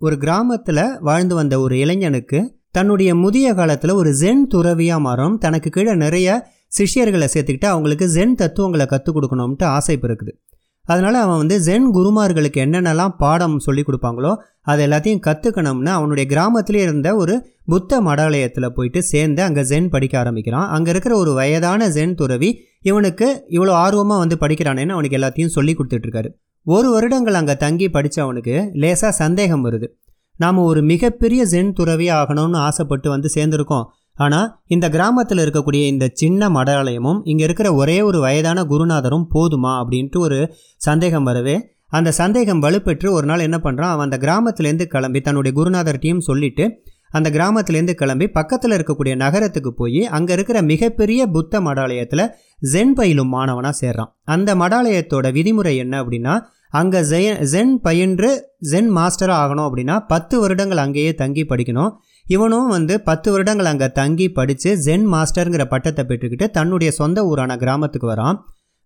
ஒரு கிராமத்தில் வாழ்ந்து வந்த ஒரு இளைஞனுக்கு தன்னுடைய முதிய காலத்தில் ஒரு ஜென் துறவியாக மாறும். தனக்கு கீழே நிறைய சிஷ்யர்களை சேர்த்துக்கிட்டு அவங்களுக்கு ஜென் தத்துவங்களை கற்றுக் கொடுக்கணும்ட்டு ஆசை பிறக்குது. அதனால் அவன் வந்து ஜென் குருமார்களுக்கு என்னென்னலாம் பாடம் சொல்லி கொடுப்பாங்களோ அது எல்லாத்தையும் கற்றுக்கணும்னு அவனுடைய கிராமத்திலே இருந்த ஒரு புத்த மடாலயத்தில் போயிட்டு சேர்ந்து அங்கே ஜென் படிக்க ஆரம்பிக்கிறான். அங்கே இருக்கிற ஒரு வயதான ஜென் துறவி இவனுக்கு இவ்வளோ ஆர்வமாக வந்து படிக்கிறானேன்னு அவனுக்கு எல்லாத்தையும் சொல்லி கொடுத்துட்ருக்காரு ஒரு வருடங்கள் அங்கே தங்கி படித்தவனுக்கு லேசாக சந்தேகம் வருது. நாம் ஒரு மிகப்பெரிய ஜென் துறவி ஆகணும்னு ஆசைப்பட்டு வந்து சேர்ந்துருக்கோம். ஆனால் இந்த கிராமத்தில் இருக்கக்கூடிய இந்த சின்ன மடாலயமும் இங்கே இருக்கிற ஒரே ஒரு வயதான குருநாதரும் போதுமா? அப்படின்ட்டு ஒரு சந்தேகம் வரவே அந்த சந்தேகம் வலுப்பெற்று ஒரு நாள் என்ன பண்ணுறான் அவன் அந்த கிராமத்துலேருந்து கிளம்பி தன்னுடைய குருநாதர்கிட்டையும் சொல்லிவிட்டு அந்த கிராமத்துலேருந்து கிளம்பி பக்கத்தில் இருக்கக்கூடிய நகரத்துக்கு போய் அங்கே இருக்கிற மிகப்பெரிய புத்த மடாலயத்தில் ஜென் பயிலும் மாணவனாக சேர்றான். அந்த மடாலயத்தோட விதிமுறை என்ன அப்படின்னா அங்கே ஜெய ஜென் பயின்று ஜென் மாஸ்டராக ஆகணும் அப்படின்னா பத்து வருடங்கள் அங்கேயே தங்கி படிக்கணும். இவனும் வந்து பத்து வருடங்கள் அங்கே தங்கி படித்து ஜென் மாஸ்டருங்கிற பட்டத்தை பெற்றுக்கிட்டு தன்னுடைய சொந்த ஊரான கிராமத்துக்கு வரான்.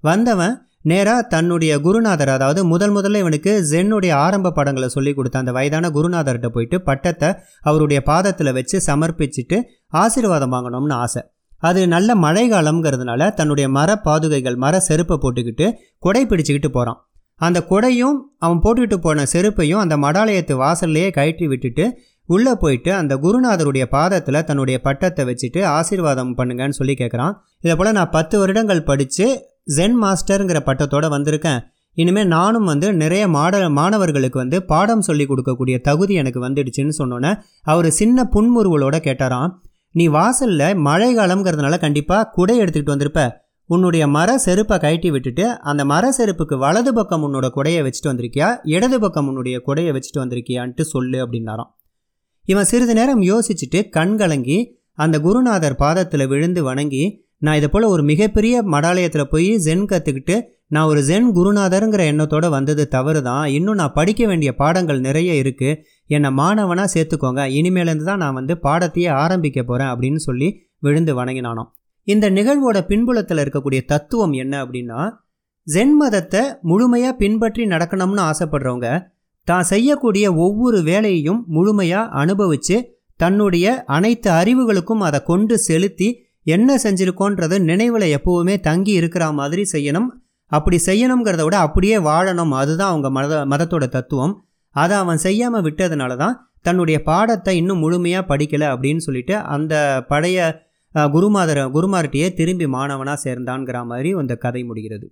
வந்தவன் நேராக தன்னுடைய குருநாதர் அதாவது முதல் முதல்ல இவனுக்கு ஜென்னுடைய ஆரம்ப படங்களை சொல்லி கொடுத்த அந்த வயதான குருநாதர்கிட்ட போயிட்டு பட்டத்தை அவருடைய பாதத்தில் வச்சு சமர்ப்பிச்சுட்டு ஆசீர்வாதம் வாங்கணும்னு ஆசை. அது நல்ல மழை காலம்ங்கிறதுனால தன்னுடைய மர பாதுகைகள் மர செருப்பை போட்டுக்கிட்டு கொடை பிடிச்சிக்கிட்டு போகிறான் அந்த கொடையும் அவன் போட்டுக்கிட்டு போன செருப்பையும் அந்த மடாலயத்து வாசல்லையே கயிற்றி விட்டுட்டு உள்ளே போயிட்டு அந்த குருநாதருடைய பாதத்தில் தன்னுடைய பட்டத்தை வச்சுட்டு ஆசீர்வாதம் பண்ணுங்கன்னு சொல்லி கேட்குறான் இதை போல் நான் பத்து வருடங்கள் படித்து ஜென் மாஸ்டருங்கிற பட்டத்தோடு வந்திருக்கேன். இனிமேல் நானும் வந்து நிறைய மாட மாணவர்களுக்கு வந்து பாடம் சொல்லி கொடுக்கக்கூடிய தகுதி எனக்கு வந்துடுச்சுன்னு சொன்னோன்னே அவர் சின்ன புன்முறுவலோட கேட்டாராம். நீ வாசலில் மழை காலம்ங்கிறதுனால கண்டிப்பாக குடை எடுத்துக்கிட்டு வந்திருப்ப. உன்னுடைய மர செருப்பை கழட்டி விட்டுட்டு அந்த மர செருப்புக்கு வலது பக்கம் உன்னோட குடையை வச்சுட்டு வந்திருக்கியா? இடது பக்கம் உன்னுடைய குடையை வச்சுட்டு வந்திருக்கியான்ட்டு சொல்லு அப்படின்னாராம். இவன் சிறிது நேரம் யோசிச்சுட்டு கண் கலங்கி அந்த குருநாதர் பாதத்தில் விழுந்து வணங்கி நான் இதை போல் ஒரு மிகப்பெரிய மடாலயத்தில் போய் ஜென் கற்றுக்கிட்டு நான் ஒரு ஜென் குருநாதருங்கிற எண்ணத்தோடு வந்தது தவறு தான் இன்னும் நான் படிக்க வேண்டிய பாடங்கள் நிறைய இருக்குது என்னை மாணவனாக சேர்த்துக்கோங்க. இனிமேலேருந்து தான் நான் வந்து பாடத்தையே ஆரம்பிக்க போகிறேன் அப்படின்னு சொல்லி விழுந்து வணங்கினானோம். இந்த நிகழ்வோட பின்புலத்தில் இருக்கக்கூடிய தத்துவம் என்ன அப்படின்னா ஜென் மதத்தை முழுமையாக பின்பற்றி நடக்கணும்னு ஆசைப்படுறவங்க தான் செய்யக்கூடிய ஒவ்வொரு வேலையையும் முழுமையாக அனுபவித்து தன்னுடைய அனைத்து அறிவுகளுக்கும் அதை கொண்டு செலுத்தி என்ன செஞ்சிருக்கோன்றது நினைவில் எப்போவுமே தங்கி இருக்கிற மாதிரி செய்யணும். அப்படி செய்யணுங்கிறத விட அப்படியே வாழணும். அதுதான் அவங்க மத மதத்தோட தத்துவம். அதை அவன் செய்யாமல் விட்டதுனால தான் தன்னுடைய பாடத்தை இன்னும் முழுமையாக படிக்கலை அப்படின்னு சொல்லிட்டு அந்த பழைய குருமாதர குருமார்ட்டியே திரும்பி மாணவனாக சேர்ந்தான்கிற மாதிரி அந்த கதை முடிகிறது.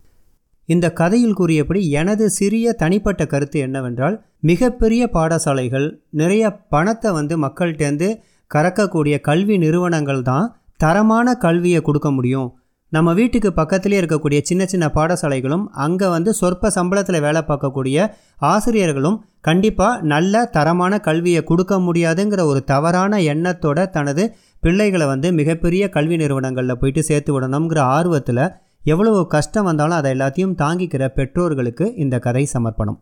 இந்த கதையில் கூறியபடி எனது சிறிய தனிப்பட்ட கருத்து என்னவென்றால் மிகப்பெரிய பாடசாலைகள் நிறைய பணத்தை வந்து மக்கள்கிட்டேருந்து கறக்கக்கூடிய கல்வி நிறுவனங்கள் தான் தரமான கல்வியை கொடுக்க முடியும். நம்ம வீட்டுக்கு பக்கத்துலேயே இருக்கக்கூடிய சின்ன சின்ன பாடசாலைகளும் அங்கே வந்து சொற்ப சம்பளத்தில் வேலை பார்க்கக்கூடிய ஆசிரியர்களும் கண்டிப்பாக நல்ல தரமான கல்வியை கொடுக்க முடியாதுங்கிற ஒரு தவறான எண்ணத்தோட தனது பிள்ளைகளை வந்து மிகப்பெரிய கல்வி நிறுவனங்களில் போயிட்டு சேர்த்து விடணுங்கிற ஆர்வத்தில் எவ்வளவு கஷ்டம் வந்தாலும் அதை எல்லாத்தையும் தாங்கிக்கிற பெற்றோர்களுக்கு இந்த கதை சமர்ப்பணம்.